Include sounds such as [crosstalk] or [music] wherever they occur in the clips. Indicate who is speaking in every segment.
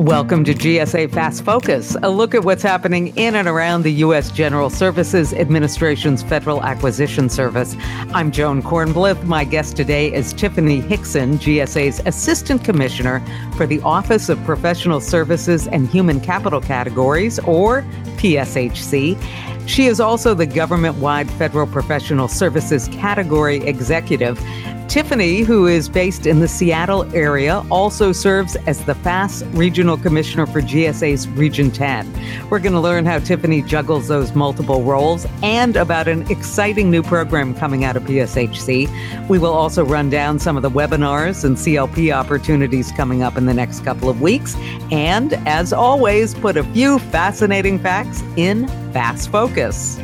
Speaker 1: Welcome to GSA FAS Focus, a look at what's happening in and around the U.S. General Services Administration's Federal Acquisition Service. I'm Joan Kornblith. My guest today is Tiffany Hixson, GSA's Assistant Commissioner for the Office of Professional Services and Human Capital Categories, or PSHC. She is also the government wide Federal Professional Services Category Executive. Tiffany, who is based in the Seattle area, also serves as the FAS Regional Commissioner for GSA's Region 10. We're going to learn how Tiffany juggles those multiple roles and about an exciting new program coming out of PSHC. We will also run down some of the webinars and CLP opportunities coming up in the next couple of weeks. And as always, put a few fascinating facts in FAS Focus.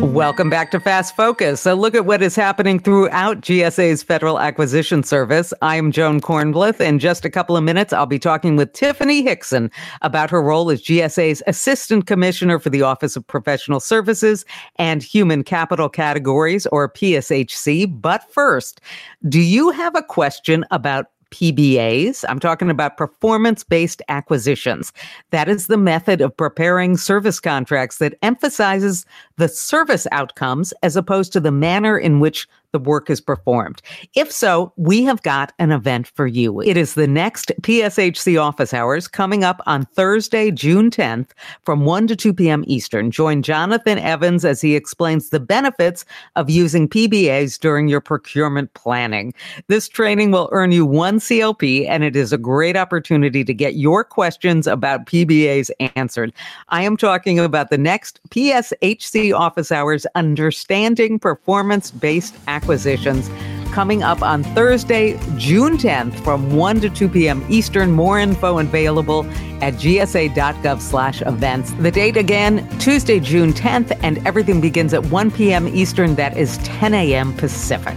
Speaker 1: Welcome back to FAS Focus. A look at what is happening throughout GSA's Federal Acquisition Service. I am Joan Kornblith. In just a couple of minutes, I'll be talking with Tiffany Hixson about her role as GSA's Assistant Commissioner for the Office of Professional Services and Human Capital Categories, or PSHC. But first, do you have a question about PBAs. I'm talking about performance based acquisitions. That is the method of preparing service contracts that emphasizes the service outcomes as opposed to the manner in which the work is performed? If so, we have got an event for you. It is the next PSHC office hours coming up on Thursday, June 10th from 1 to 2 p.m. Eastern. Join Jonathan Evans as he explains the benefits of using PBAs during your procurement planning. This training will earn you one CLP and it is a great opportunity to get your questions about PBAs answered. I am talking about the next PSHC office hours understanding performance based acquisitions coming up on Thursday, June 10th from 1 to 2 p.m. Eastern. More info available at gsa.gov slash events. The date again, Tuesday, June 10th, and everything begins at 1 p.m. Eastern. That is 10 a.m. Pacific.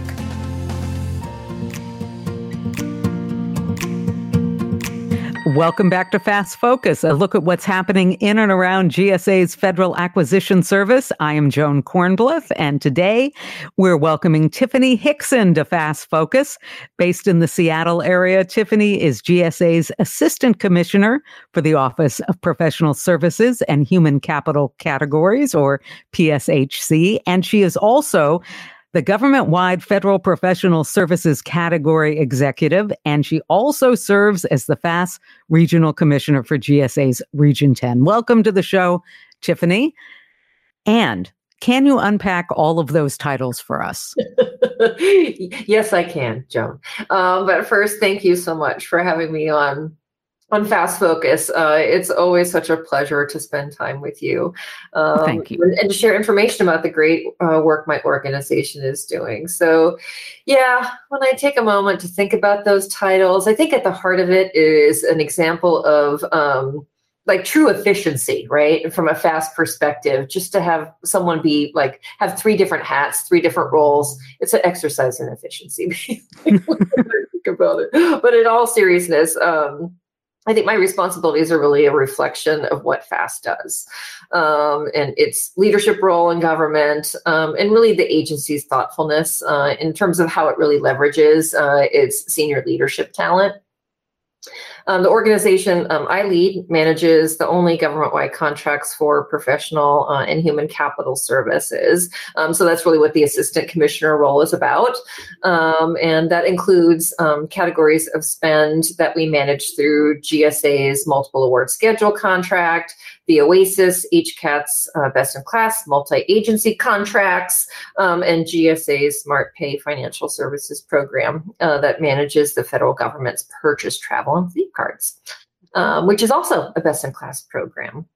Speaker 1: Welcome back to FAS Focus, a look at what's happening in and around GSA's Federal Acquisition Service. I am Joan Kornblith, and today we're welcoming Tiffany Hixson to FAS Focus. Based in the Seattle area, Tiffany is GSA's Assistant Commissioner for the Office of Professional Services and Human Capital Categories, or PSHC, and she is also the government wide federal professional services category executive, and she also serves as the FAS regional commissioner for GSA's Region 10. Welcome to the show, Tiffany. And can you unpack all of those titles for us? [laughs]
Speaker 2: yes, I can, Joan. Um, but first, thank you so much for having me on on FAS Focus. Uh, it's always such a pleasure to spend time with you.
Speaker 1: Um, Thank you.
Speaker 2: And, to share information about the great uh, work my organization is doing. So, yeah, when I take a moment to think about those titles, I think at the heart of it is an example of. Um, like true efficiency, right? From a FAS perspective, just to have someone be like have three different hats, three different roles. It's an exercise in efficiency. [laughs] think about it. But in all seriousness, um, I think my responsibilities are really a reflection of what FAS does um, and its leadership role in government, um, and really the agency's thoughtfulness uh, in terms of how it really leverages uh, its senior leadership talent. Um, the organization um, I lead manages the only government wide contracts for professional uh, and human capital services. Um, so that's really what the assistant commissioner role is about. Um, and that includes um, categories of spend that we manage through GSA's multiple award schedule contract, the OASIS, HCATS uh, best in class multi agency contracts, um, and GSA's Smart Pay Financial Services Program uh, that manages the federal government's purchase, travel, and fleet cards, um, which is also a best in class program.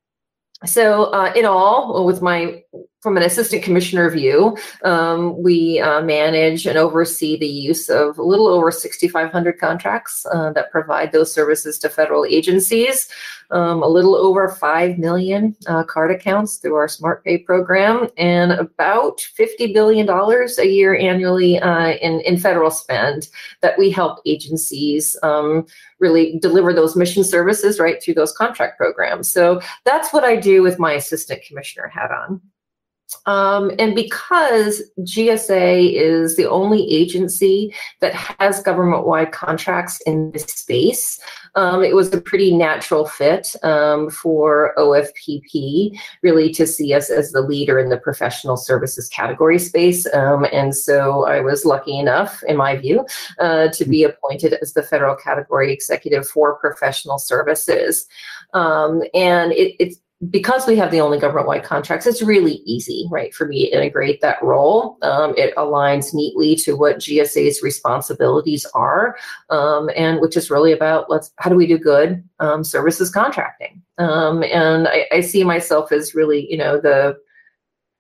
Speaker 2: So, uh, in all, with my from an assistant commissioner view, um, we uh, manage and oversee the use of a little over 6,500 contracts uh, that provide those services to federal agencies, um, a little over 5 million uh, card accounts through our Smart Pay program, and about $50 billion a year annually uh, in, in federal spend that we help agencies um, really deliver those mission services right through those contract programs. So that's what I do with my assistant commissioner hat on. Um, and because GSA is the only agency that has government wide contracts in this space, um, it was a pretty natural fit um, for OFPP really to see us as the leader in the professional services category space. Um, and so I was lucky enough, in my view, uh, to be appointed as the federal category executive for professional services. Um, and it, it's because we have the only government-wide contracts, it's really easy, right, for me to integrate that role. Um, it aligns neatly to what GSA's responsibilities are, um, and which is really about let's how do we do good um, services contracting. Um, and I, I see myself as really, you know, the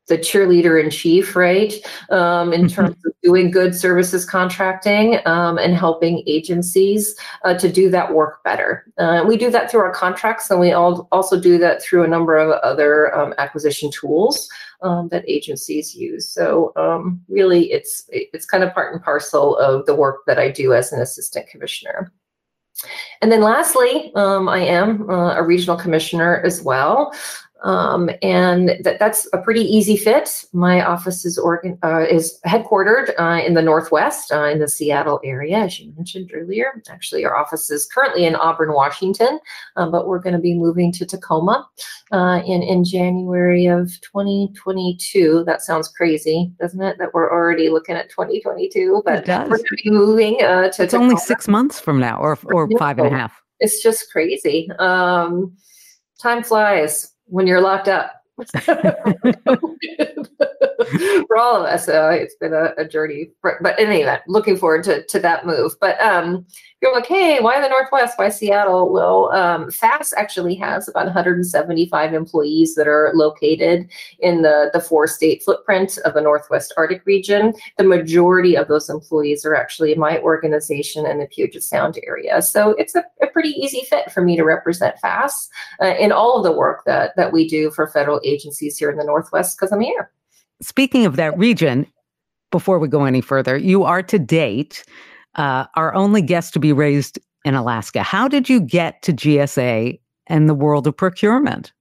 Speaker 2: the cheerleader in chief, right? Um, in terms of doing good services contracting um, and helping agencies uh, to do that work better. Uh, we do that through our contracts, and we all also do that through a number of other um, acquisition tools um, that agencies use. So um, really, it's it's kind of part and parcel of the work that I do as an assistant commissioner. And then lastly, um, I am uh, a regional commissioner as well. Um, and that, that's a pretty easy fit. My office is organ uh, is headquartered uh, in the Northwest, uh, in the Seattle area, as you mentioned earlier. Actually, our office is currently in Auburn, Washington, um, but we're going to be moving to Tacoma uh, in in January of 2022. That sounds crazy, doesn't it? That we're already looking at 2022, but we're going to be moving uh, to.
Speaker 1: It's Tacoma. only six months from now, or or five and a half.
Speaker 2: It's just crazy. Um, time flies when you're locked up. [laughs] [laughs] [laughs] for all of us. Uh, it's been a, a journey, for, but in any event, looking forward to, to that move. But um, you're like, hey, why the Northwest? Why Seattle? Well, um, FAS actually has about 175 employees that are located in the, the four state footprint of the Northwest Arctic region. The majority of those employees are actually in my organization in the Puget Sound area. So it's a, a pretty easy fit for me to represent FAS uh, in all of the work that, that we do for federal agencies here in the Northwest because I'm here.
Speaker 1: Speaking of that region, before we go any further, you are to date uh, our only guest to be raised in Alaska. How did you get to GSA and the world of procurement?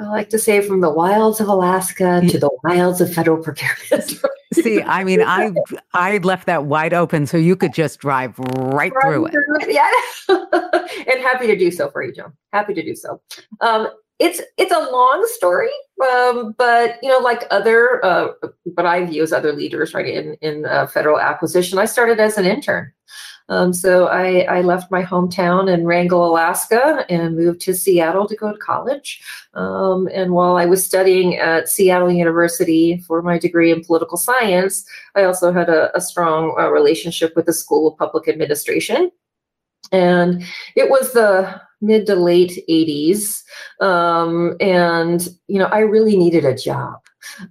Speaker 2: I like to say from the wilds of Alaska to the wilds of federal procurement. [laughs]
Speaker 1: See, I mean, I I left that wide open so you could just drive right, right through, through it.
Speaker 2: it. [laughs] Yeah, [laughs] and happy to do so for you, Joan. Happy to do so. Um, it's it's a long story, um, but you know, like other uh, what I view as other leaders, right in in uh, federal acquisition, I started as an intern. Um, so I, I left my hometown in Wrangell, Alaska, and moved to Seattle to go to college. Um, and while I was studying at Seattle University for my degree in political science, I also had a, a strong uh, relationship with the School of Public Administration. And it was the mid to late 80s. Um, and, you know, I really needed a job.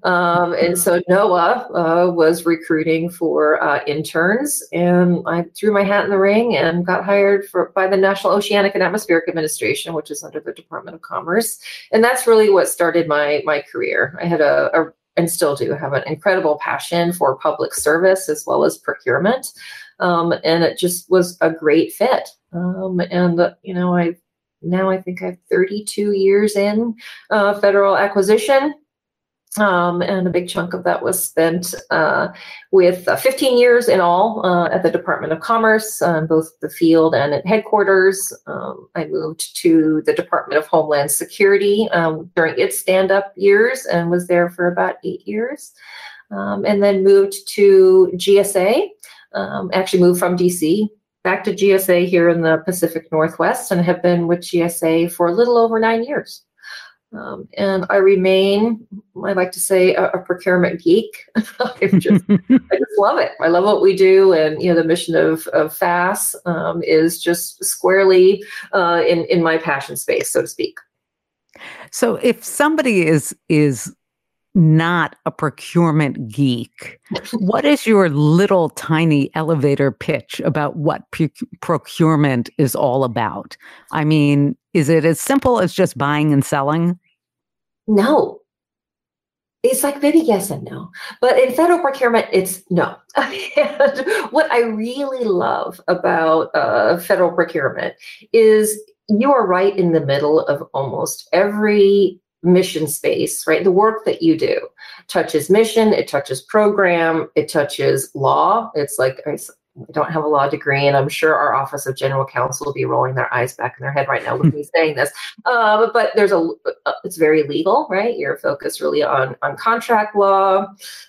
Speaker 2: Um, and so NOAA uh, was recruiting for uh, interns, and I threw my hat in the ring and got hired for by the National Oceanic and Atmospheric Administration, which is under the Department of Commerce. And that's really what started my my career. I had a, a and still do have an incredible passion for public service as well as procurement. Um, and it just was a great fit. Um, and, uh, you know, I now I think I have 32 years in uh, federal acquisition. Um, and a big chunk of that was spent uh, with uh, 15 years in all uh, at the Department of Commerce, both the field and at headquarters. Um, I moved to the Department of Homeland Security um, during its stand up years and was there for about eight years. Um, and then moved to GSA, um, actually moved from DC back to GSA here in the Pacific Northwest and have been with GSA for a little over nine years. Um, and I remain, I like to say, a, a procurement geek. [laughs] I just, [laughs] I just love it. I love what we do, and you know, the mission of of FAS um, is just squarely uh, in in my passion space, so to speak.
Speaker 1: So, if somebody is is not a procurement geek, what is your little tiny elevator pitch about what procurement is all about? I mean, is it as simple as just buying and selling?
Speaker 2: No. It's like maybe yes and no. But in federal procurement, it's no. [laughs] what I really love about uh, federal procurement is you are right in the middle of almost every mission space, right? The work that you do touches mission, it touches program, it touches law. It's like I don't have a law degree, and I'm sure our Office of General Counsel will be rolling their eyes back in their head right now with [laughs] me saying this. Uh, but there's a, uh, it's very legal, right? You're focused really on on contract law.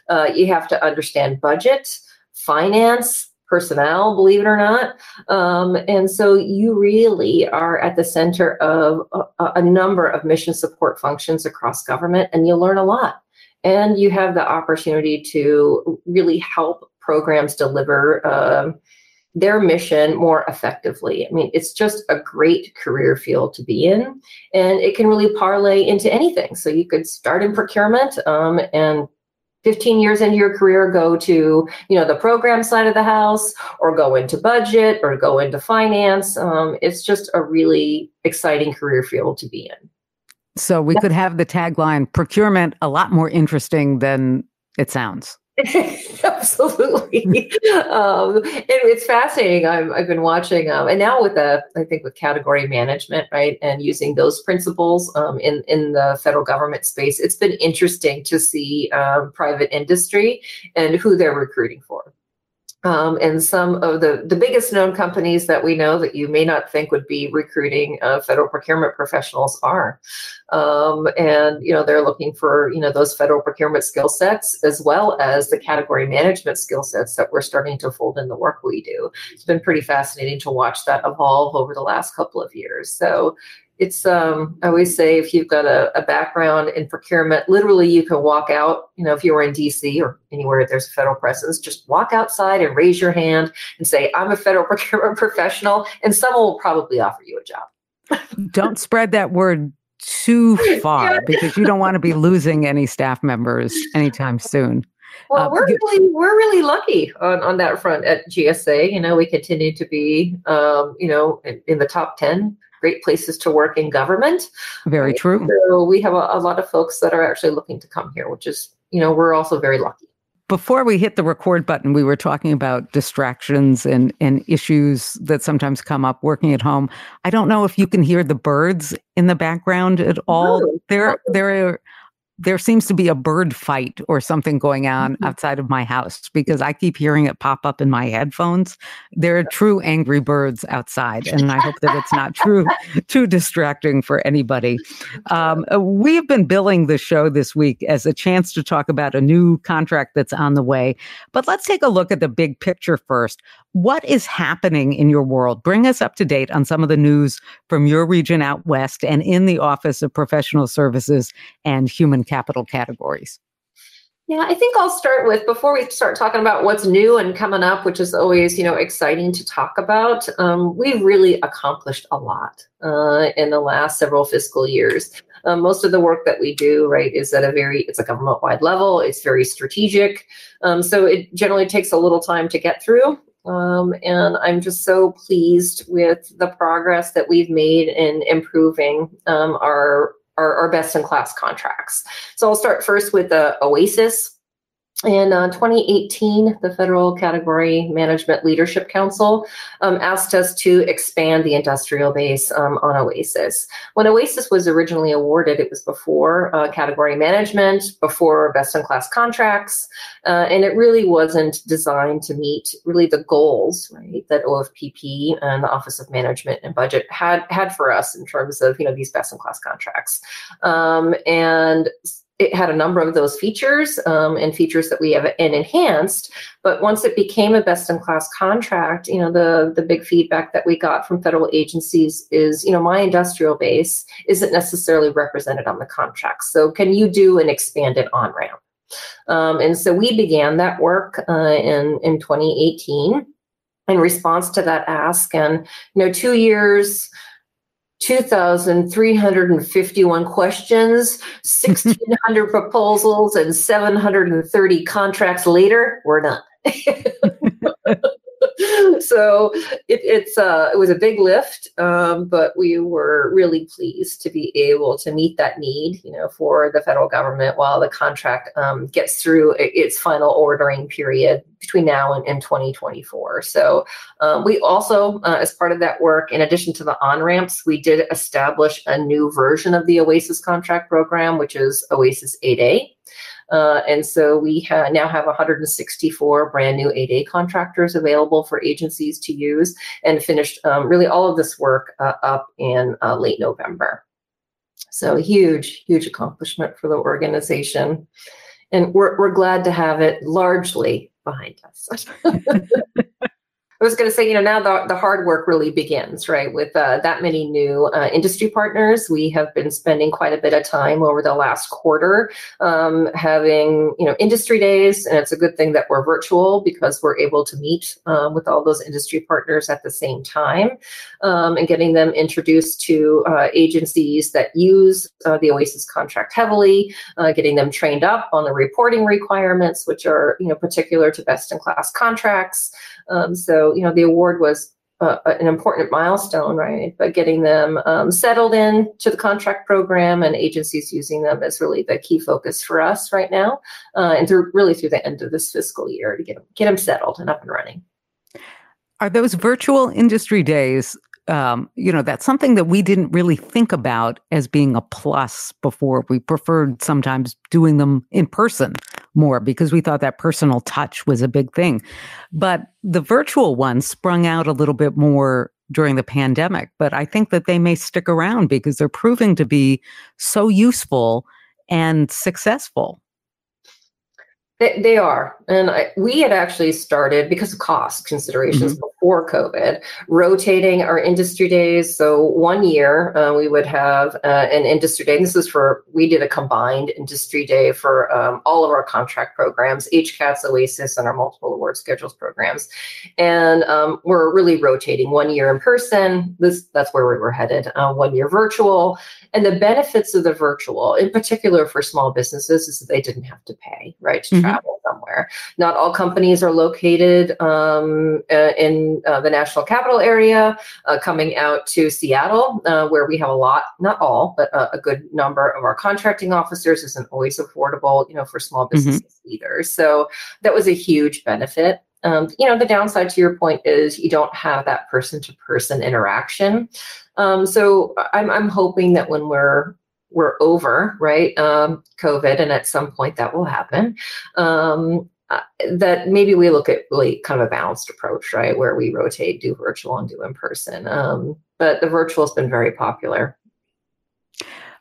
Speaker 2: Uh, you have to understand budget, finance, personnel, believe it or not. Um, and so you really are at the center of a, a, number of mission support functions across government, and you learn a lot. And you have the opportunity to really help programs deliver uh, their mission more effectively. I mean, it's just a great career field to be in, and it can really parlay into anything. So you could start in procurement um, and 15 years into your career go to you know the program side of the house or go into budget or go into finance. Um, it's just a really exciting career field to be in.
Speaker 1: So we could have the tagline procurement a lot more interesting than it sounds [laughs]
Speaker 2: Absolutely. um, it, it's fascinating. i have been watching, um, and now with the, I think with category management, right, and using those principles um, in in the federal government space, it's been interesting to see um, private industry and who they're recruiting for. Um, and some of the, the biggest known companies that we know that you may not think would be recruiting uh, federal procurement professionals are. Um, and, you know, they're looking for, you know, those federal procurement skill sets as well as the category management skill sets that we're starting to fold in the work we do. It's been pretty fascinating to watch that evolve over the last couple of years. So it's um i always say if you've got a, a, background in procurement literally you can walk out you know if you were in dc or anywhere there's a federal presence just walk outside and raise your hand and say i'm a federal [laughs] procurement professional and someone will probably offer you a job.
Speaker 1: Don't spread that word too [laughs] far because you don't want to be losing any staff members anytime soon.
Speaker 2: Well, uh, we're really we're really lucky on, on that front at GSA. You know, we continue to be, um, you know, in, in the top ten great places to work in government.
Speaker 1: Very right? true.
Speaker 2: So we have a, a lot of folks that are actually looking to come here, which is, you know, we're also very lucky
Speaker 1: before we hit the record button, we were talking about distractions and, and issues that sometimes come up working at home. I don't know if you can hear the birds in the background at all. No. There, there are there seems to be a bird fight or something going on mm-hmm. outside of my house because I keep hearing it pop up in my headphones. There are true angry birds outside, and I hope that it's not true [laughs] too distracting for anybody. Um, uh, we have been billing the show this week as a chance to talk about a new contract that's on the way, but let's take a look at the big picture first what is happening in your world? Bring us up to date on some of the news from your region out west and in the Office of Professional Services and Human Capital categories.
Speaker 2: Yeah, I think I'll start with before we start talking about what's new and coming up, which is always you know exciting to talk about. Um, we've really accomplished a lot uh, in the last several fiscal years. Um, most of the work that we do, right, is at a very it's a government wide level. It's very strategic, um, so it generally takes a little time to get through. Um, and I'm just so pleased with the progress that we've made in improving um, our, our, our best in class contracts. So I'll start first with the OASIS in uh, 2018, the Federal Category Management Leadership Council um, asked us to expand the industrial base um, on OASIS. When OASIS was originally awarded, it was before uh, category management, before best in class contracts, uh, and it really wasn't designed to meet really the goals right, that OFPP and the Office of Management and Budget had had for us in terms of you know these best in class contracts. Um, and it had a number of those features um, and features that we have and enhanced but once it became a best in class contract you know the the big feedback that we got from federal agencies is you know my industrial base isn't necessarily represented on the contract so can you do an expanded on ramp um, and so we began that work uh, in in 2018 in response to that ask and you know two years 2,351 questions, 1,600 [laughs] proposals, and 730 contracts later, we're done. [laughs] [laughs] so it, it's uh, it was a big lift, um, but we were really pleased to be able to meet that need, you know, for the federal government while the contract um, gets through its final ordering period between now and, and 2024. So um, we also, uh, as part of that work, in addition to the on ramps, we did establish a new version of the OASIS contract program, which is OASIS 8A. Uh, and so we ha- now have 164 brand new 8A contractors available for agencies to use and finished um, really all of this work uh, up in uh, late November. So huge, huge accomplishment for the organization. And we're, we're glad to have it largely behind us. [laughs] [laughs] I was going to say, you know, now the, the hard work really begins, right? With uh, that many new uh, industry partners, we have been spending quite a bit of time over the last quarter um, having, you know, industry days. And it's a good thing that we're virtual because we're able to meet um, with all those industry partners at the same time um, and getting them introduced to uh, agencies that use uh, the OASIS contract heavily, uh, getting them trained up on the reporting requirements, which are, you know, particular to best in class contracts. Um, so, you know, the award was uh, an important milestone, right? But getting them um, settled in to the contract program and agencies using them is really the key focus for us right now, uh, and through really through the end of this fiscal year to get them, get them settled and up and running.
Speaker 1: Are those virtual industry days um, you know, that's something that we didn't really think about as being a plus before. We preferred sometimes doing them in person more because we thought that personal touch was a big thing. But the virtual ones sprung out a little bit more during the pandemic. But I think that they may stick around because they're proving to be so useful and successful.
Speaker 2: They, they are. And I, we had actually started, because of cost considerations mm-hmm. before COVID, rotating our industry days. So one year uh, we would have uh, an industry day. And this is for, we did a combined industry day for um, all of our contract programs, HCATS, OASIS, and our multiple award schedules programs. And um, we're really rotating one year in person. This That's where we were headed, uh, one year virtual. And the benefits of the virtual, in particular for small businesses, is that they didn't have to pay, right? Mm-hmm travel somewhere. Not all companies are located um, uh, in uh, the national capital area. Uh, coming out to Seattle, uh, where we have a lot, not all, but a, a, good number of our contracting officers, isn't always affordable, you know, for small mm-hmm. businesses mm-hmm. either. So that was a huge benefit. Um, you know, the downside to your point is you don't have that person to person interaction. Um, so I'm, I'm hoping that when we're we're over, right? Um, COVID, and at some point that will happen. Um, uh, that maybe we look at really kind of a balanced approach, right? Where we rotate, do virtual and do in person. Um, but the virtual has been very popular.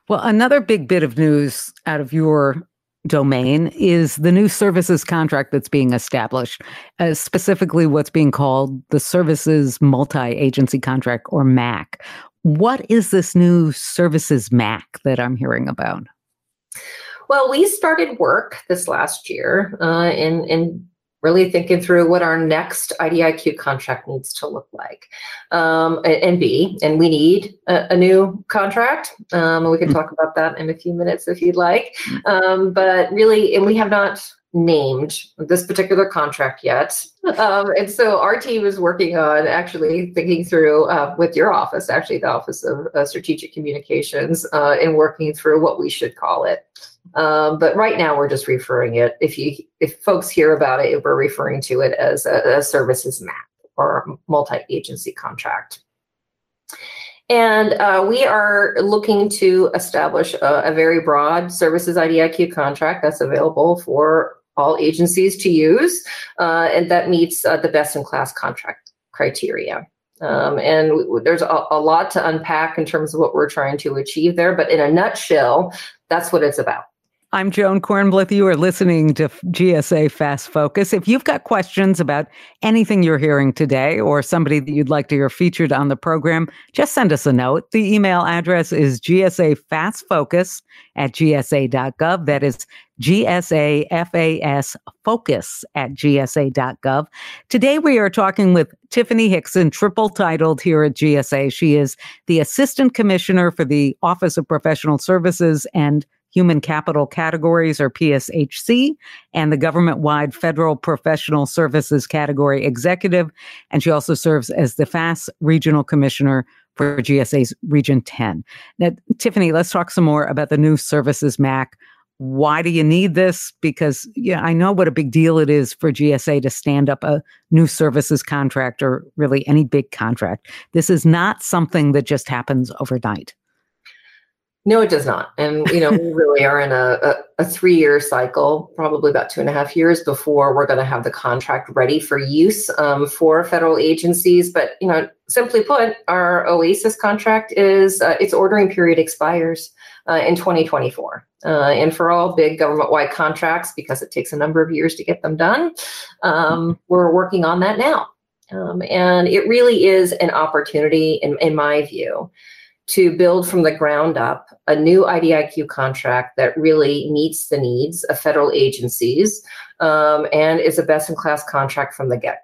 Speaker 1: Well, another big bit of news out of your domain is the new services contract that's being established, uh, specifically what's being called the Services Multi Agency Contract or MAC. What is this new services MAC that I'm hearing about?
Speaker 2: Well, we started work this last year uh, in, in really thinking through what our next IDIQ contract needs to look like um, and be. And we need a, a new contract. Um, we can mm. talk about that in a few minutes if you'd like. Um, but really, and we have not named this particular contract yet. Um, and so our team is working on actually thinking through uh, with your office, actually the Office of uh, Strategic Communications, uh, and working through what we should call it. Um, but right now we're just referring it. If you if folks hear about it, we're referring to it as a, a services MAC or multi-agency contract. And uh, we are looking to establish a, a, very broad services IDIQ contract that's available for all agencies to use, uh, and that meets uh, the best in class contract criteria. Um, and w- there's a, a, lot to unpack in terms of what we're trying to achieve there, but in a nutshell, that's what it's about.
Speaker 1: I'm Joan Kornblith. You are listening to GSA FAS Focus. If you've got questions about anything you're hearing today or somebody that you'd like to hear featured on the program, just send us a note. The email address is gsafastfocus at gsa.gov. That is GSAFAS focus at gsa.gov. Today we are talking with Tiffany Hixson, triple titled here at GSA. She is the Assistant Commissioner for the Office of Professional Services and human capital categories or PSHC and the government wide federal professional services category executive. And she also serves as the FAS regional commissioner for GSA's Region 10. Now, Tiffany, let's talk some more about the new services MAC. Why do you need this? Because yeah, I know what a big deal it is for GSA to stand up a new services contract or really any big contract. This is not something that just happens overnight.
Speaker 2: No, it does not. And, you know, we [laughs] really are in a, a, a three year cycle, probably about two and a half years before we're going to have the contract ready for use um, for federal agencies. But, you know, simply put, our OASIS contract is uh, its ordering period expires uh, in 2024. Uh, and for all big government wide contracts, because it takes a number of years to get them done, um, we're working on that now. Um, and it really is an opportunity, in, in my view, to build from the ground up a new IDIQ contract that really meets the needs of federal agencies um, and is a best in class contract from the get.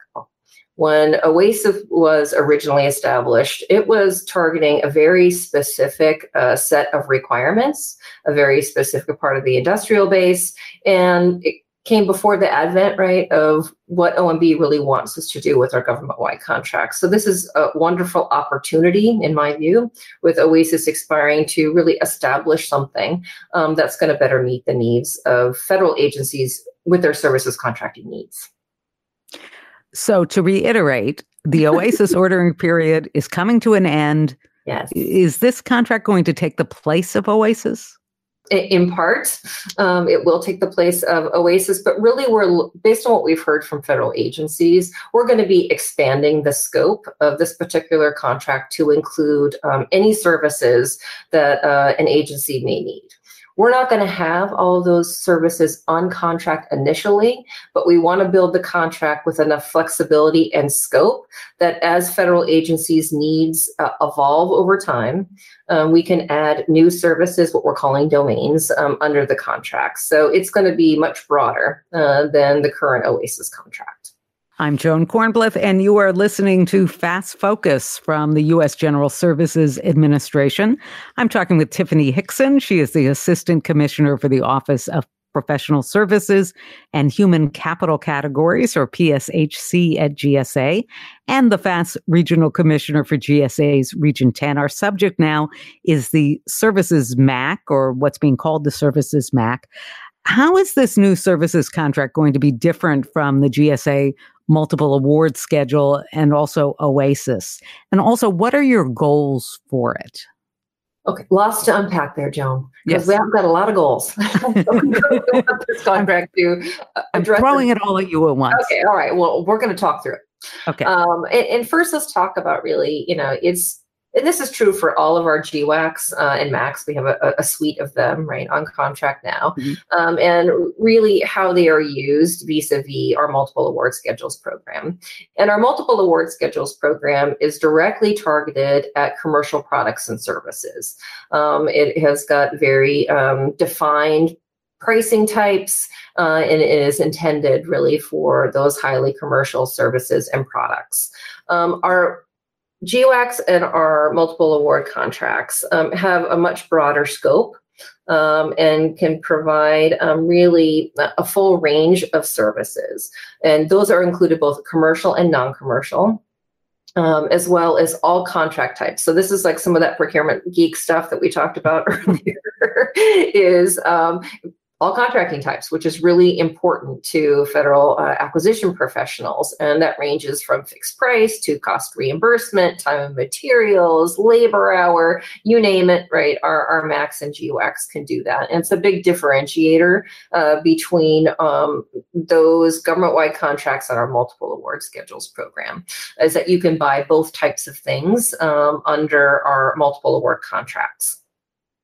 Speaker 2: When OASIS was originally established, it was targeting a very specific uh, set of requirements, a very specific part of the industrial base, and it came before the advent, right, of what OMB really wants us to do with our government-wide contracts. So this is a wonderful opportunity, in my view, with OASIS expiring to really establish something um, that's going to better meet the needs of federal agencies with their services contracting needs.
Speaker 1: So to reiterate, the OASIS [laughs] ordering period is coming to an end.
Speaker 2: Yes.
Speaker 1: Is this contract going to take the place of OASIS?
Speaker 2: in part um, it will take the place of oasis but really we're based on what we've heard from federal agencies we're going to be expanding the scope of this particular contract to include um, any services that uh, an agency may need we're not going to have all those services on contract initially, but we want to build the contract with enough flexibility and scope that as federal agencies' needs uh, evolve over time, um, we can add new services, what we're calling domains, um, under the contract. So it's going to be much broader uh, than the current OASIS contract.
Speaker 1: I'm Joan Kornblith, and you are listening to FAS Focus from the U.S. General Services Administration. I'm talking with Tiffany Hixson. She is the Assistant Commissioner for the Office of Professional Services and Human Capital Categories, or PSHC at GSA, and the FAS Regional Commissioner for GSA's Region 10. Our subject now is the Services MAC, or what's being called the Services MAC. How is this new services contract going to be different from the GSA multiple award schedule and also OASIS? And also, what are your goals for it?
Speaker 2: Okay, lots to unpack there, Joan. Because yes. we have got a lot of goals. [laughs] [laughs] this contract to
Speaker 1: I'm throwing it all at you at once.
Speaker 2: Okay, all right. Well, we're going to talk through it.
Speaker 1: Okay.
Speaker 2: Um, and, and, first, let's talk about really, you know, it's and this is true for all of our GWACs uh, and MACs. We have a, a, suite of them, right, on contract now. Mm-hmm. Um, and really how they are used vis a vis our multiple award schedules program. And our multiple award schedules program is directly targeted at commercial products and services. Um, it has got very um, defined pricing types, uh, and it is intended really for those highly commercial services and products. Um, our GWACs and our multiple award contracts um, have a much broader scope um, and can provide um, really a full range of services. And those are included both commercial and non commercial. Um, as well as all contract types. So this is like some of that procurement geek stuff that we talked about [laughs] earlier. is um, all contracting types, which is really important to federal uh, acquisition professionals. And that ranges from fixed price to cost reimbursement, time and materials, labor hour, you name it, right? Our, our MACs and GWACs can do that. And it's a big differentiator uh, between um, those government wide contracts and our multiple award schedules program, is that you can buy both types of things um, under our multiple award contracts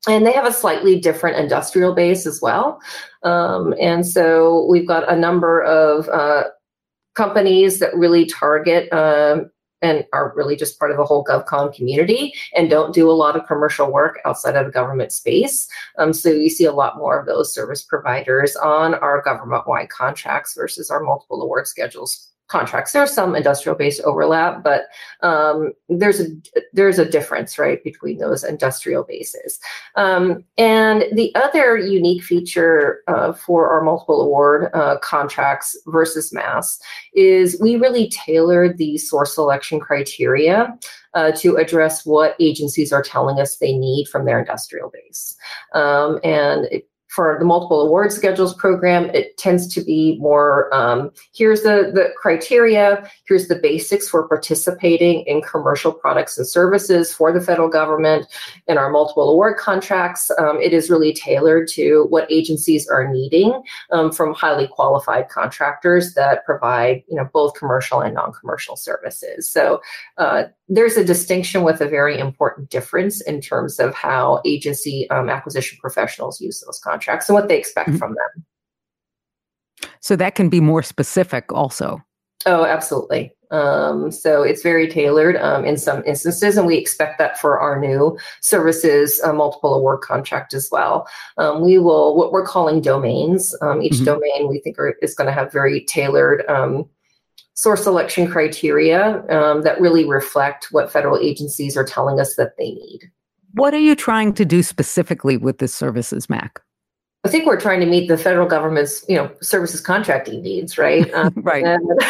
Speaker 2: and they have a slightly different industrial base as well. Um, and so we've got a number of uh, companies that really target um, and are really just part of the whole GovCon community and don't do a lot of commercial work outside of the government space. Um, so you see a lot more of those service providers on our government wide contracts versus our multiple award schedules contracts. There's some industrial based overlap, but um, there's a there's a difference, right, between those industrial bases. Um, and the other unique feature uh, for our multiple award uh, contracts versus MAS is we really tailored the source selection criteria uh, to address what agencies are telling us they need from their industrial base. Um, and it, for the multiple award schedules program, it tends to be more um, here's the, the criteria, here's the basics for participating in commercial products and services for the federal government. In our multiple award contracts, um, it is really tailored to what agencies are needing um, from highly qualified contractors that provide you know both commercial and non-commercial services. So uh, there's a distinction with a very important difference in terms of how agency um, acquisition professionals use those contracts and what they expect mm-hmm. from them.
Speaker 1: So that can be more specific also.
Speaker 2: Oh, absolutely. Um, so it's very tailored um, in some instances, and we expect that for our new services uh, multiple award contract as well. Um, we will what we're calling domains. Um, each mm-hmm. domain we think are, is going to have very tailored um, source selection criteria um, that really reflect what federal agencies are telling us that they need.
Speaker 1: What are you trying to do specifically with this services MAC?
Speaker 2: I think we're trying to meet the federal government's, you know, services contracting needs, right? [laughs]
Speaker 1: Um, right. [laughs]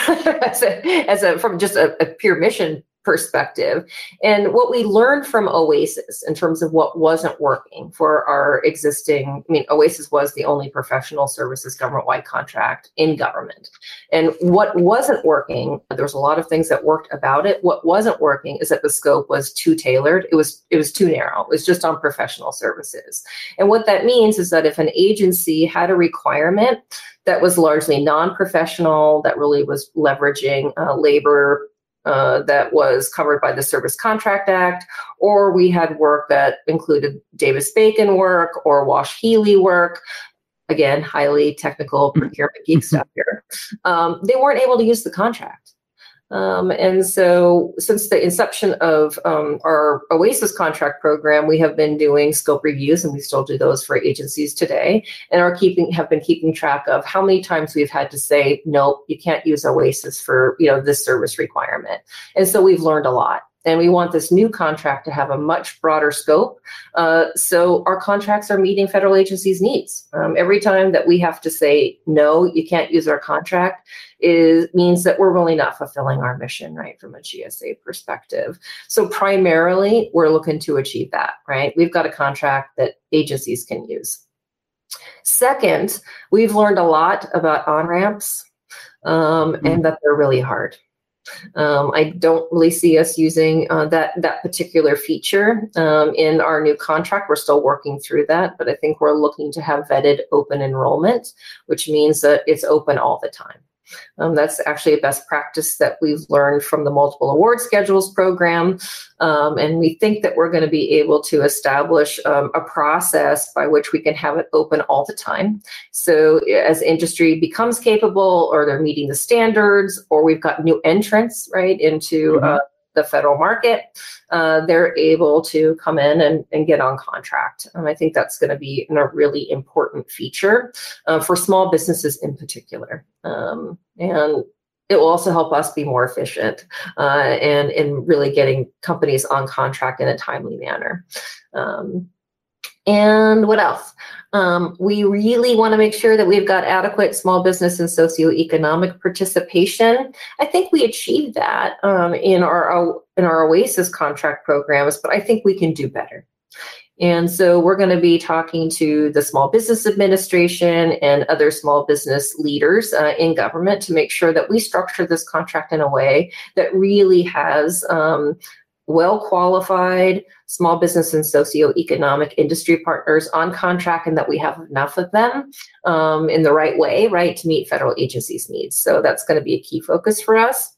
Speaker 2: as a, as a from just a, a pure mission perspective. And what we learned from OASIS in terms of what wasn't working for our existing, I mean, OASIS was the only professional services government wide contract in government. And what wasn't working, there was a lot of things that worked about it. What wasn't working is that the scope was too tailored. It was it was too narrow. It was just on professional services. And what that means is that if an agency had a requirement that was largely non-professional, that really was leveraging uh, labor uh, that was covered by the Service Contract Act, or we had work that included Davis Bacon work or Walsh-Healey work. Again, highly technical procurement geek [laughs] stuff here. Um, they weren't able to use the contract. Um, and so, since the inception of um, our OASIS contract program, we have been doing scope reviews, and we still do those for agencies today, and are keeping have been keeping track of how many times we've had to say, "Nope, you can't use OASIS for you know this service requirement." And so, we've learned a lot and we want this new contract to have a much broader scope. Uh, so our contracts are meeting federal agencies' needs. Um, every time that we have to say no, you can't use our contract, is means that we're really not fulfilling our mission, right, from a GSA perspective. So primarily, we're looking to achieve that, right? We've got a contract that agencies can use. Second, we've learned a lot about on ramps um, mm-hmm. and that they're really hard. Um, I don't really see us using uh, that that particular feature um, in our new contract. We're still working through that, but I think we're looking to have vetted open enrollment, which means that it's open all the time. Um, that's actually a best practice that we've learned from the multiple award schedules program. Um, and we think that we're going to be able to establish um, a process by which we can have it open all the time. So as industry becomes capable or they're meeting the standards or we've got new entrants, right, into mm-hmm. uh, the federal market, uh, they're able to come in and, and get on contract. And I think that's going to be a really important feature uh, for small businesses in particular. Um, and it will also help us be more efficient uh, and in really getting companies on contract in a timely manner. Um, and what else? Um, we really want to make sure that we've got adequate small business and socioeconomic participation. I think we achieved that um, in our in our OASIS contract programs, but I think we can do better. And so we're going to be talking to the Small Business Administration and other small business leaders uh, in government to make sure that we structure this contract in a way that really has um, well qualified small business and socioeconomic industry partners on contract and that we have enough of them um, in the right way, right, to meet federal agencies' needs. So that's going to be a key focus for us.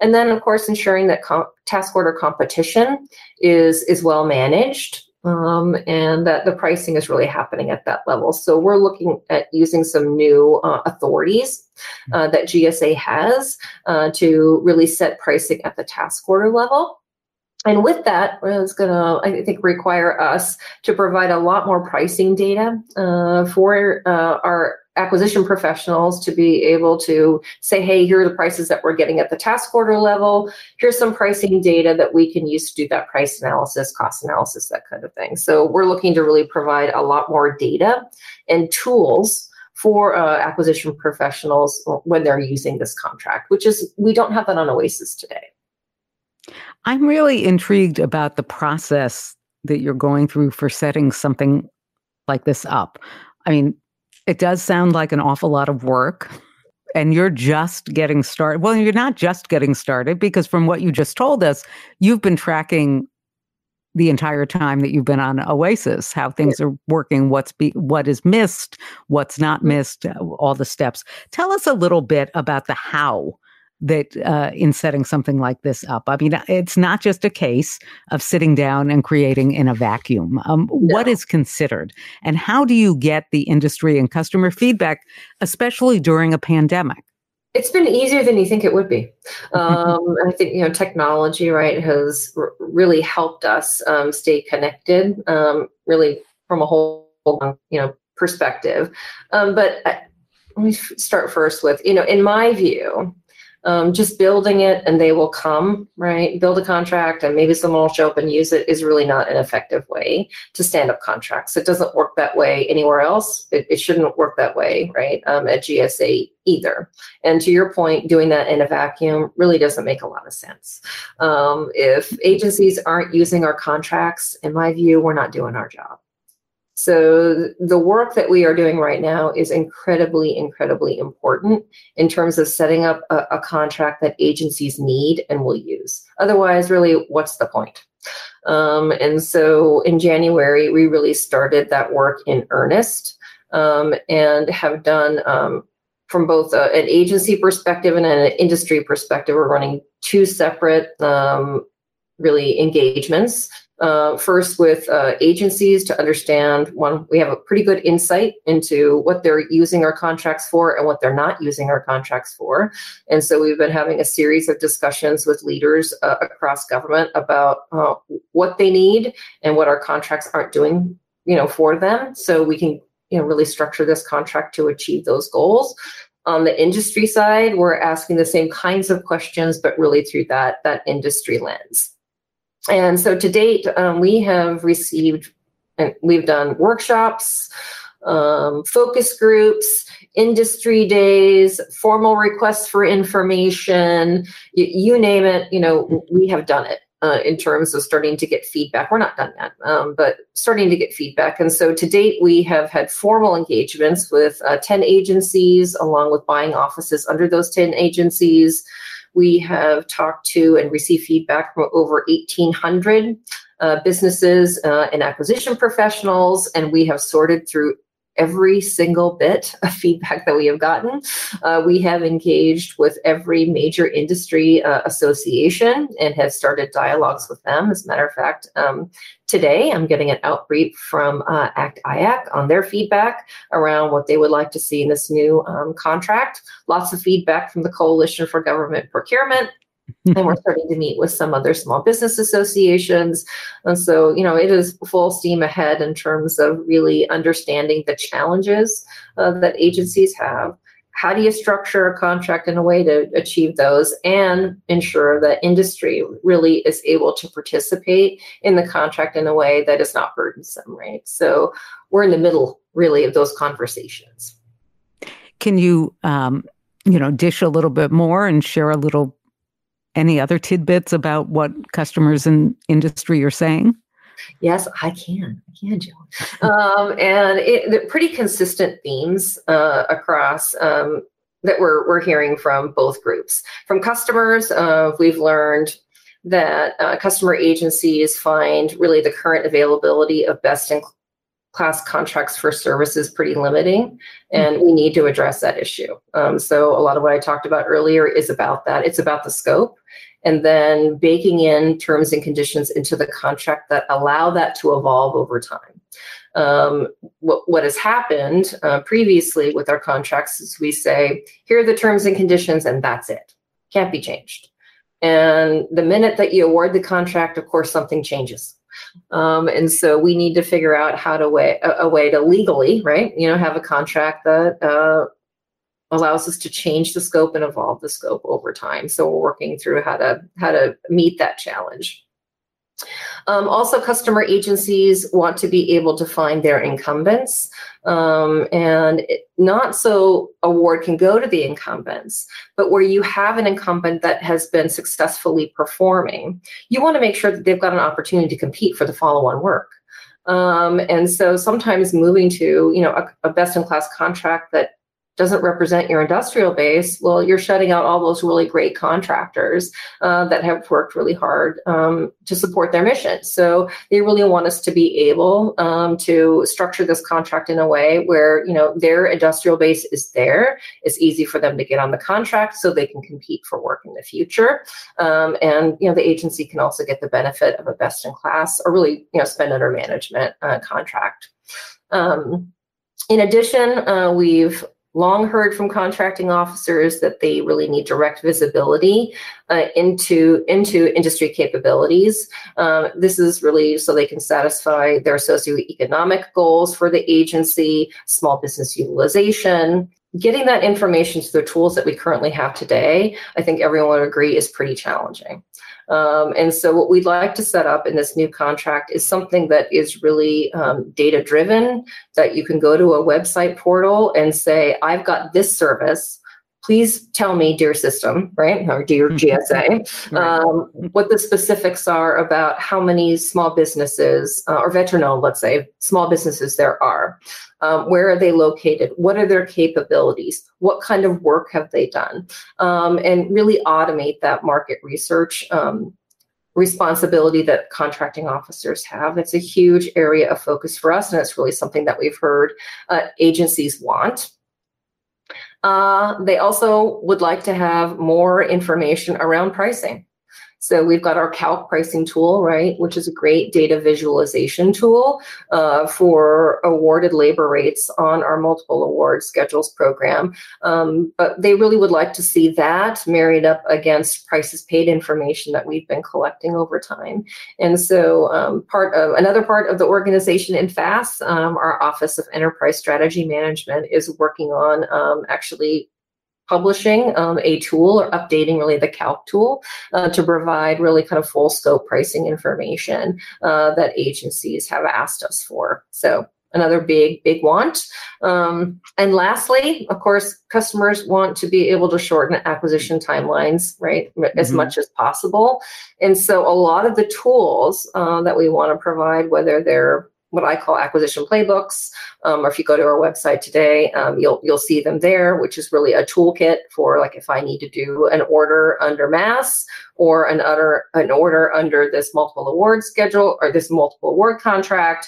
Speaker 2: And then, of course, ensuring that task order competition is, is well managed um, and that the pricing is really happening at that level. So we're looking at using some new uh, authorities uh, that GSA has uh, to really set pricing at the task order level. And with that, it's going to, I think, require us to provide a lot more pricing data uh, for uh, our acquisition professionals to be able to say, hey, here are the prices that we're getting at the task order level. Here's some pricing data that we can use to do that price analysis, cost analysis, that kind of thing. So we're looking to really provide a lot more data and tools for uh, acquisition professionals when they're using this contract, which is we don't have that on Oasis today.
Speaker 1: I'm really intrigued about the process that you're going through for setting something like this up. I mean, it does sound like an awful lot of work. And you're just getting started. Well, you're not just getting started because from what you just told us, you've been tracking the entire time that you've been on Oasis, how things are working, what's be, what is missed, what's not missed, all the steps. Tell us a little bit about the how that uh, in setting something like this up. I mean, it's not just a case of sitting down and creating in a vacuum. Um, no. What is considered, and how do you get the industry and customer feedback, especially during a pandemic?
Speaker 2: It's been easier than you think it would be. [laughs] Um, I think you know technology, right, has r- really helped us um, stay connected, um, really from a whole you know perspective. Um, but I, uh, let me start first with you know, in my view, um, just building it and they will come, right? Build a contract and maybe someone will show up and use it is really not an effective way to stand up contracts. It doesn't work that way anywhere else. It, it shouldn't work that way, right? Um, at GSA either. And to your point, doing that in a vacuum really doesn't make a lot of sense. Um, if agencies aren't using our contracts, in my view, we're not doing our job. So the work that we are doing right now is incredibly, incredibly important in terms of setting up a, a contract that agencies need and will use. Otherwise, really, what's the point? Um, and so in January, we really started that work in earnest um, and have done um, from both a, an agency perspective and an industry perspective. We're running two separate um, really engagements uh, first with uh, agencies to understand one we have a pretty good insight into what they're using our contracts for and what they're not using our contracts for. And so we've been having a series of discussions with leaders uh, across government about uh, what they need and what our contracts aren't doing you know for them. So we can you know really structure this contract to achieve those goals. On the industry side we're asking the same kinds of questions but really through that that industry lens and so to date, um, we have received, and we've done workshops, um, focus groups, industry days, formal requests for information, you, you name it, you know, we have done it. Uh, in terms of starting to get feedback. We're not done yet, um, but starting to get feedback. And so to date, we have had formal engagements with uh, 10 agencies, along with buying offices under those 10 agencies. We have talked to and received feedback from over 1,800 uh, businesses uh, and acquisition professionals, and we have sorted through every single bit of feedback that we have gotten. Uh, we have engaged with every major industry uh, association and have started dialogues with them. As a matter of fact, um, today I'm getting an outbrief from uh, ACT IAC on their feedback around what they would like to see in this new um, contract. Lots of feedback from the Coalition for Government Procurement and we're starting to meet with some other small business associations. And so, you know, it is full steam ahead in terms of really understanding the challenges uh, that agencies have. How do you structure a contract in a way to achieve those and ensure that industry really is able to participate in the contract in a way that is not burdensome, right? So we're in the middle, really, of those conversations.
Speaker 1: Can you, um, you know, dish a little bit more and share a little any other tidbits about what customers in industry are saying?
Speaker 2: Yes, I can. I can, Jill. um, and it, pretty consistent themes uh, across um, that we're, we're hearing from both groups. From customers, uh, we've learned that uh, customer agencies find really the current availability of best in class contracts for services pretty limiting and we need to address that issue. Um, so a lot of what i talked about earlier is about that. It's about the scope and then baking in terms and conditions into the contract that allow that to evolve over time. Um, what, what has happened uh, previously with our contracts is we say here are the terms and conditions and that's it. Can't be changed. And the minute that you award the contract of course something changes Um, and so we need to figure out how to way a, a, way to legally, right? You know, have a contract that uh, allows us to change the scope and evolve the scope over time. So we're working through how to how to meet that challenge. Um, also, customer agencies want to be able to find their incumbents, um, and it, not so award can go to the incumbents, but where you have an incumbent that has been successfully performing, you want to make sure that they've got an opportunity to compete for the follow-on work. Um, and so sometimes moving to you know a, a best-in-class contract that doesn't represent your industrial base, well, you're shutting out all those really great contractors uh, that have worked really hard um, to support their mission. So they really want us to be able um, to structure this contract in a way where you know their industrial base is there. It's easy for them to get on the contract, so they can compete for work in the future. Um, and you know the agency can also get the benefit of a best in class or really you know spend under management uh, contract. Um, in addition, uh, we've long heard from contracting officers that they really need direct visibility uh, into into industry capabilities. Um, this is really so they can satisfy their socioeconomic goals for the agency, small business utilization. Getting that information to the tools that we currently have today, I think everyone would agree is pretty challenging. Um, and so, what we'd like to set up in this new contract is something that is really um, data driven, that you can go to a website portal and say, I've got this service. Please tell me, dear system, right, or dear [laughs] GSA, um, what the specifics are about how many small businesses uh, or veteran let's say, small businesses there are. Um, where are they located? What are their capabilities? What kind of work have they done? Um, and really automate that market research um, responsibility that contracting officers have. It's a huge area of focus for us, and it's really something that we've heard uh, agencies want. Uh, they also would like to have more information around pricing. So we've got our calc pricing tool, right, which is a great data visualization tool uh, for awarded labor rates on our multiple award schedules program. Um, but they really would like to see that married up against prices paid information that we've been collecting over time. And so um, part of another part of the organization in FAS, um, our Office of Enterprise Strategy Management is working on um, actually publishing um, a tool or updating really the calc tool uh, to provide really kind of full scope pricing information uh, that agencies have asked us for. So another big, big want. Um, and lastly, of course, customers want to be able to shorten acquisition timelines, right, as mm-hmm. much as possible. And so a lot of the tools uh, that we want to provide, whether they're what I call acquisition playbooks. Um, or if you go to our website today, um, you'll you'll see them there, which is really a toolkit for like if I need to do an order under MAS or an other an order under this multiple award schedule or this multiple award contract.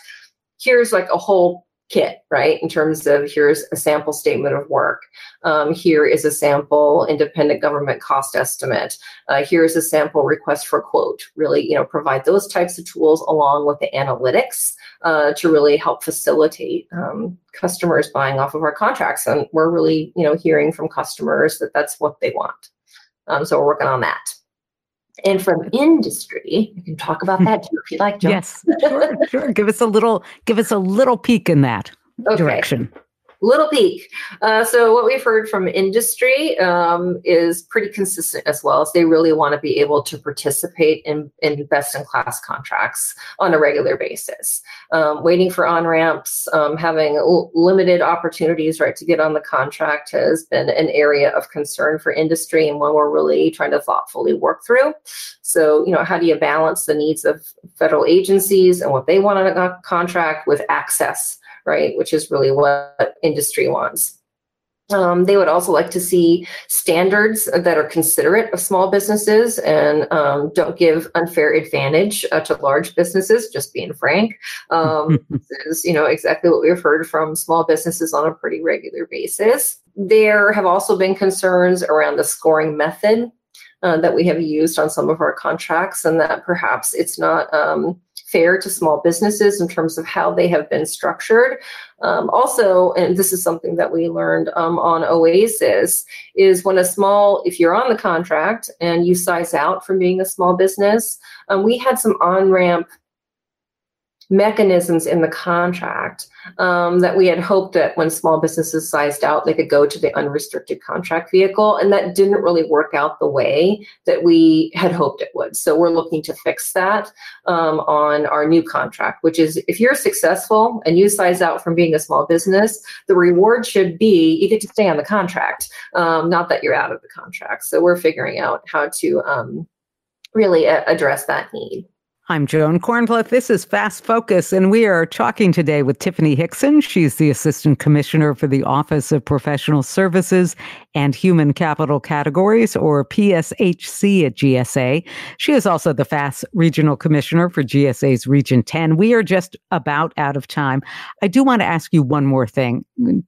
Speaker 2: Here's like a whole kit, right? In terms of here's a sample statement of work. Um, here is a sample independent government cost estimate. Uh, here's a sample request for quote. Really, you know, provide those types of tools along with the analytics uh, to really help facilitate um, customers buying off of our contracts. And we're really, you know, hearing from customers that that's what they want. Um, so we're working on that. And from industry, you can talk about that too if you'd like.
Speaker 1: Yes, sure, sure. Give us a little, give us a little peek in that [laughs] okay. direction
Speaker 2: little peek. Uh, so what we've heard from industry um, is pretty consistent as well. As they really want to be able to participate in, in best in class contracts on a regular basis. Um, waiting for on ramps, um, having l- limited opportunities, right, to get on the contract has been an area of concern for industry and one we're really trying to thoughtfully work through. So, you know, how do you balance the needs of federal agencies and what they want on a contract with access? Right? Which is really what industry wants. Um, they would also like to see standards that are considerate of small businesses and um, don't give unfair advantage uh, to large businesses. Just being frank, um, [laughs] is you know exactly what we've heard from small businesses on a pretty regular basis. There have also been concerns around the scoring method uh, that we have used on some of our contracts, and that perhaps it's not um, fair to small businesses in terms of how they have been structured. Um, also, and this is something that we learned um, on Oasis, is when a small, if you're on the contract and you size out from being a small business, um, we had some on ramp mechanisms in the contract um, that we had hoped that when small businesses sized out, they could go to the unrestricted contract vehicle. And that didn't really work out the way that we had hoped it would. So we're looking to fix that um, on our new contract, which is if you're successful and you size out from being a small business, the reward should be you get to stay on the contract, um, not that you're out of the contract. So we're figuring out how to um, really a- address that need.
Speaker 1: I'm Joan Kornblith. This is FAS Focus, and we are talking today with Tiffany Hixson. She's the Assistant Commissioner for the Office of Professional Services and Human Capital Categories, or PSHC at GSA. She is also the FAS Regional Commissioner for GSA's Region 10. We are just about out of time. I do want to ask you one more thing,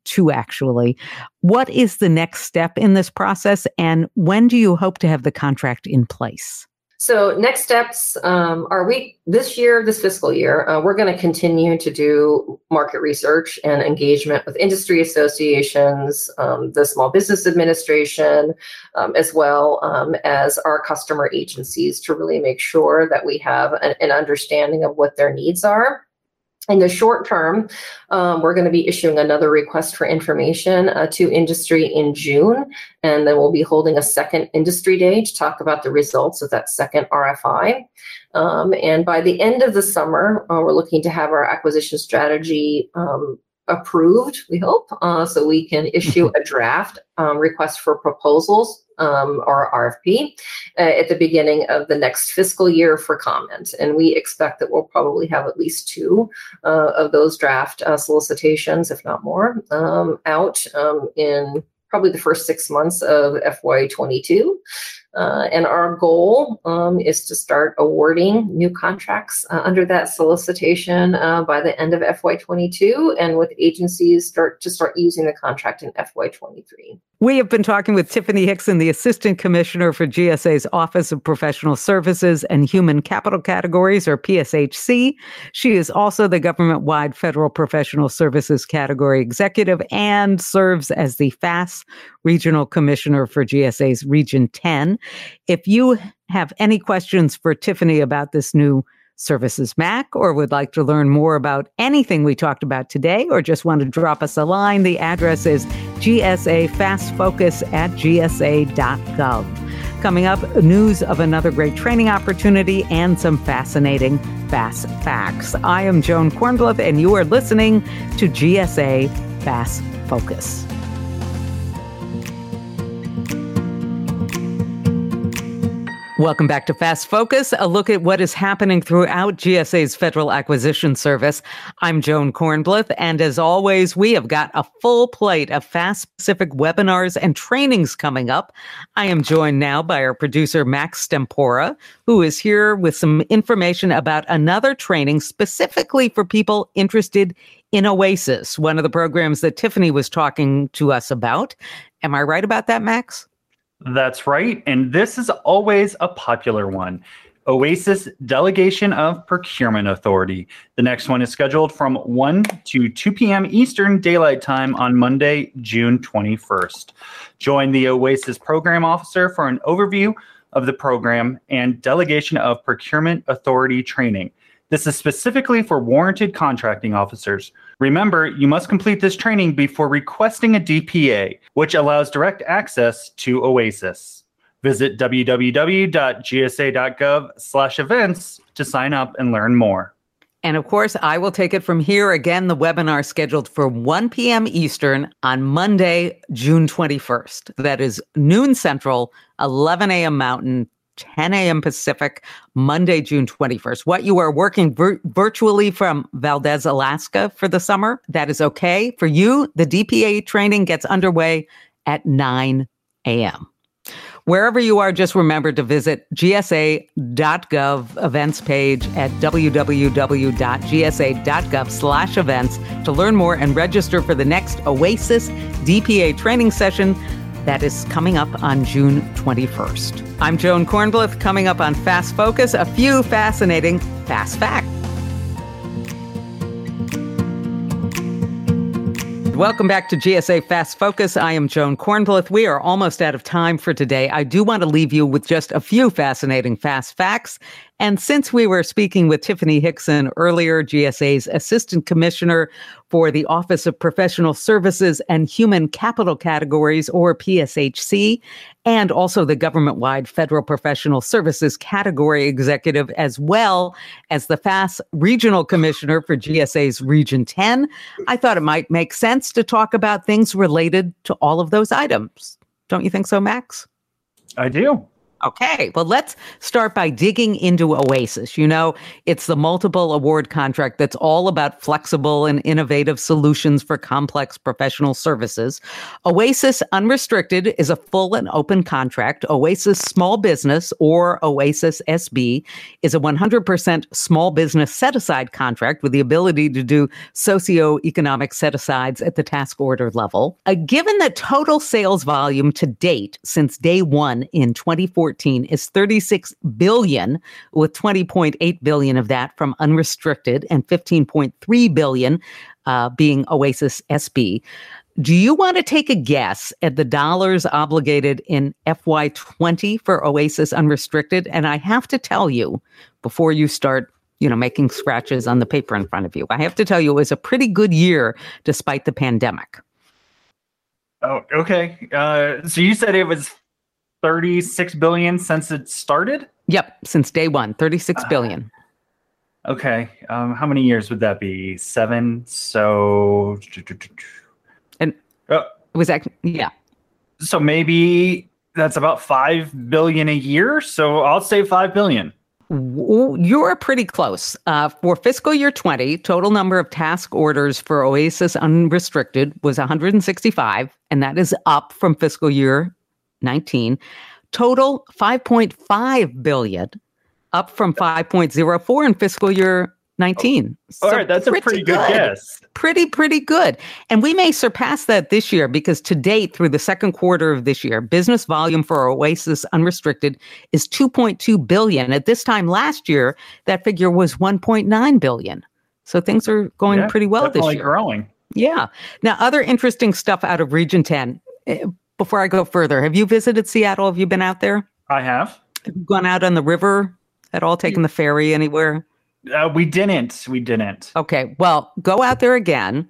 Speaker 1: two actually. What is the next step in this process, and when do you hope to have the contract in place?
Speaker 2: So next steps um, are we this year, this fiscal year, uh, we're going to continue to do market research and engagement with industry associations, um, the Small Business Administration, um, as well um, as our customer agencies to really make sure that we have an, an understanding of what their needs are in the short term, um, we're going to be issuing another request for information uh, to industry in June, and then we'll be holding a second industry day to talk about the results of that second RFI. Um, and by the end of the summer, uh, we're looking to have our acquisition strategy um, approved, we hope, uh, so we can issue [laughs] a draft um, request for proposals um, or RFP uh, at the beginning of the next fiscal year for comment. And we expect that we'll probably have at least two uh, of those draft uh, solicitations, if not more, um, out um, in probably the first six months of FY22. Uh, and our goal um, is to start awarding new contracts uh, under that solicitation uh, by the end of FY22, and with agencies start to start using the contract in FY23.
Speaker 1: We have been talking with Tiffany Hixson, the Assistant Commissioner for GSA's Office of Professional Services and Human Capital Categories, or PSHC. She is also the government wide Federal Professional Services Category Executive and serves as the FAS Regional Commissioner for GSA's Region 10. If you have any questions for Tiffany about this new Services MAC or would like to learn more about anything we talked about today or just want to drop us a line, the address is GSA FAS Focus at gsa.gov. Coming up, news of another great training opportunity and some fascinating fast facts. I am Joan Kornblith, and you are listening to GSA FAS Focus. Welcome back to FAS Focus, a look at what is happening throughout GSA's Federal Acquisition Service. I'm Joan Kornblith, and as always, we have got a full plate of FAS specific webinars and trainings coming up. I am joined now by our producer, Max Stempora, who is here with some information about another training specifically for people interested in Oasis, one of the programs that Tiffany was talking to us about. Am I right about that, Max?
Speaker 3: That's right. And this is always a popular one. Oasis Delegation of Procurement Authority. The next one is scheduled from 1 to 2 p.m. Eastern Daylight Time on Monday, June 21st. Join the Oasis Program Officer for an overview of the program and Delegation of Procurement Authority training. This is specifically for warranted contracting officers. Remember, you must complete this training before requesting a DPA, which allows direct access to Oasis. Visit www.gsa.gov/events to sign up and learn more.
Speaker 1: And of course, I will take it from here. Again, the webinar scheduled for 1 p.m. Eastern on Monday, June 21st. That is noon Central, 11 a.m. Mountain, 10 a.m. Pacific, Monday, June 21st. What you are working vir- virtually from Valdez, Alaska for the summer, that is okay. For you, the DPA training gets underway at 9 a.m. Wherever you are, just remember to visit gsa.gov events page at www.gsa.gov slash events to learn more and register for the next Oasis DPA training session that is coming up on June 21st. I'm Joan Kornblith. Coming up on FAS Focus, a few fascinating fast facts. Welcome back to GSA FAS Focus. I am Joan Kornblith. We are almost out of time for today. I do want to leave you with just a few fascinating fast facts And since we were speaking with Tiffany Hixson earlier, GSA's Assistant Commissioner for the Office of Professional Services and Human Capital Categories, or PSHC, and also the government wide Federal Professional Services Category Executive, as well as the FAS Regional Commissioner for GSA's Region 10, I thought it might make sense to talk about things related to all of those items. Don't you think so, Max?
Speaker 3: I do.
Speaker 1: Okay, well, let's start by digging into OASIS. You know, it's the multiple award contract that's all about flexible and innovative solutions for complex professional services. OASIS Unrestricted is a full and open contract. OASIS Small Business, or OASIS SB, is a 100% small business set aside contract with the ability to do socioeconomic set asides at the task order level. Uh, given the total sales volume to date since day one in 2014, 2014 is 36 billion with 20.8 billion of that from unrestricted and 15.3 billion uh, being Oasis SB. Do you want to take a guess at the dollars obligated in FY20 for Oasis Unrestricted? And I have to tell you before you start, you know, making scratches on the paper in front of you, I have to tell you it was a pretty good year despite the pandemic.
Speaker 3: Oh, okay. Uh, so you said it was 36 billion since it started?
Speaker 1: Yep, since day one, 36 uh, billion.
Speaker 3: Okay. Um, how many years would that be? Seven. So.
Speaker 1: And oh. was that, yeah.
Speaker 3: So maybe that's about 5 billion a year. So I'll say 5 billion.
Speaker 1: You're pretty close. Uh, for fiscal year 20, total number of task orders for Oasis Unrestricted was 165, and that is up from fiscal year 19. Total 5.5 billion, up from 5.04 in fiscal year 19.
Speaker 3: So All right, that's pretty a pretty good, good guess.
Speaker 1: Pretty, pretty good. And we may surpass that this year because to date, through the second quarter of this year, business volume for Oasis Unrestricted is 2.2 billion. At this time last year, that figure was 1.9 billion. So things are going yeah, pretty well this year.
Speaker 3: growing.
Speaker 1: Yeah. Now, other interesting stuff out of Region 10 eh, before I go further, have you visited Seattle? Have you been out there?
Speaker 3: I have.
Speaker 1: Have you gone out on the river at all, taken the ferry anywhere?
Speaker 3: Uh, we didn't. We didn't.
Speaker 1: Okay. Well, go out there again.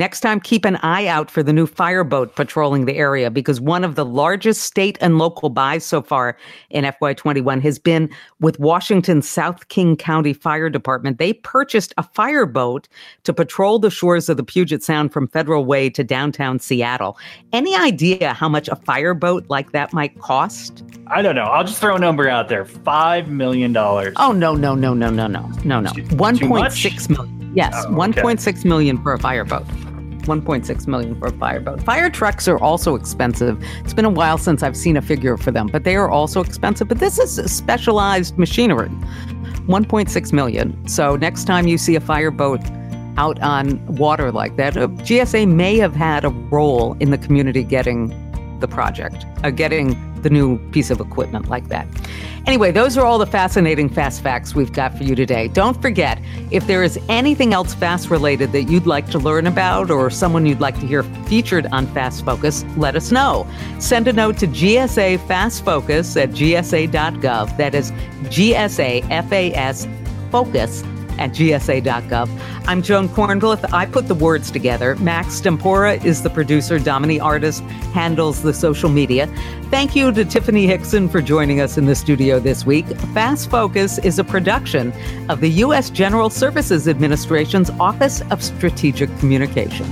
Speaker 1: Next time, keep an eye out for the new fireboat patrolling the area because one of the largest state and local buys so far in FY21 has been with Washington's South King County Fire Department. They purchased a fireboat to patrol the shores of the Puget Sound from Federal Way to downtown Seattle. Any idea how much a fireboat like that might cost?
Speaker 3: I don't know. I'll just throw a number out there $5 million.
Speaker 1: Oh, no, no, no, no, no, no, no, no. 1.6 million. Yes, oh, okay. 1.6 million for a fireboat. 1.6 million for a fireboat. Fire trucks are also expensive. It's been a while since I've seen a figure for them, but they are also expensive. But this is specialized machinery. 1.6 million. So next time you see a fireboat out on water like that, uh, GSA may have had a role in the community getting the project, uh, getting the new piece of equipment like that. Anyway, those are all the fascinating fast facts we've got for you today. Don't forget, if there is anything else FAS related that you'd like to learn about or someone you'd like to hear featured on FAS Focus, let us know. Send a note to GSA FAS Focus at gsa.gov. That is GSA FAS Focus at gsa.gov. I'm Joan Kornblith. I put the words together. Max Stempora is the producer. Domini Artist handles the social media. Thank you to Tiffany Hixson for joining us in the studio this week. FAS Focus is a production of the U.S. General Services Administration's Office of Strategic Communication.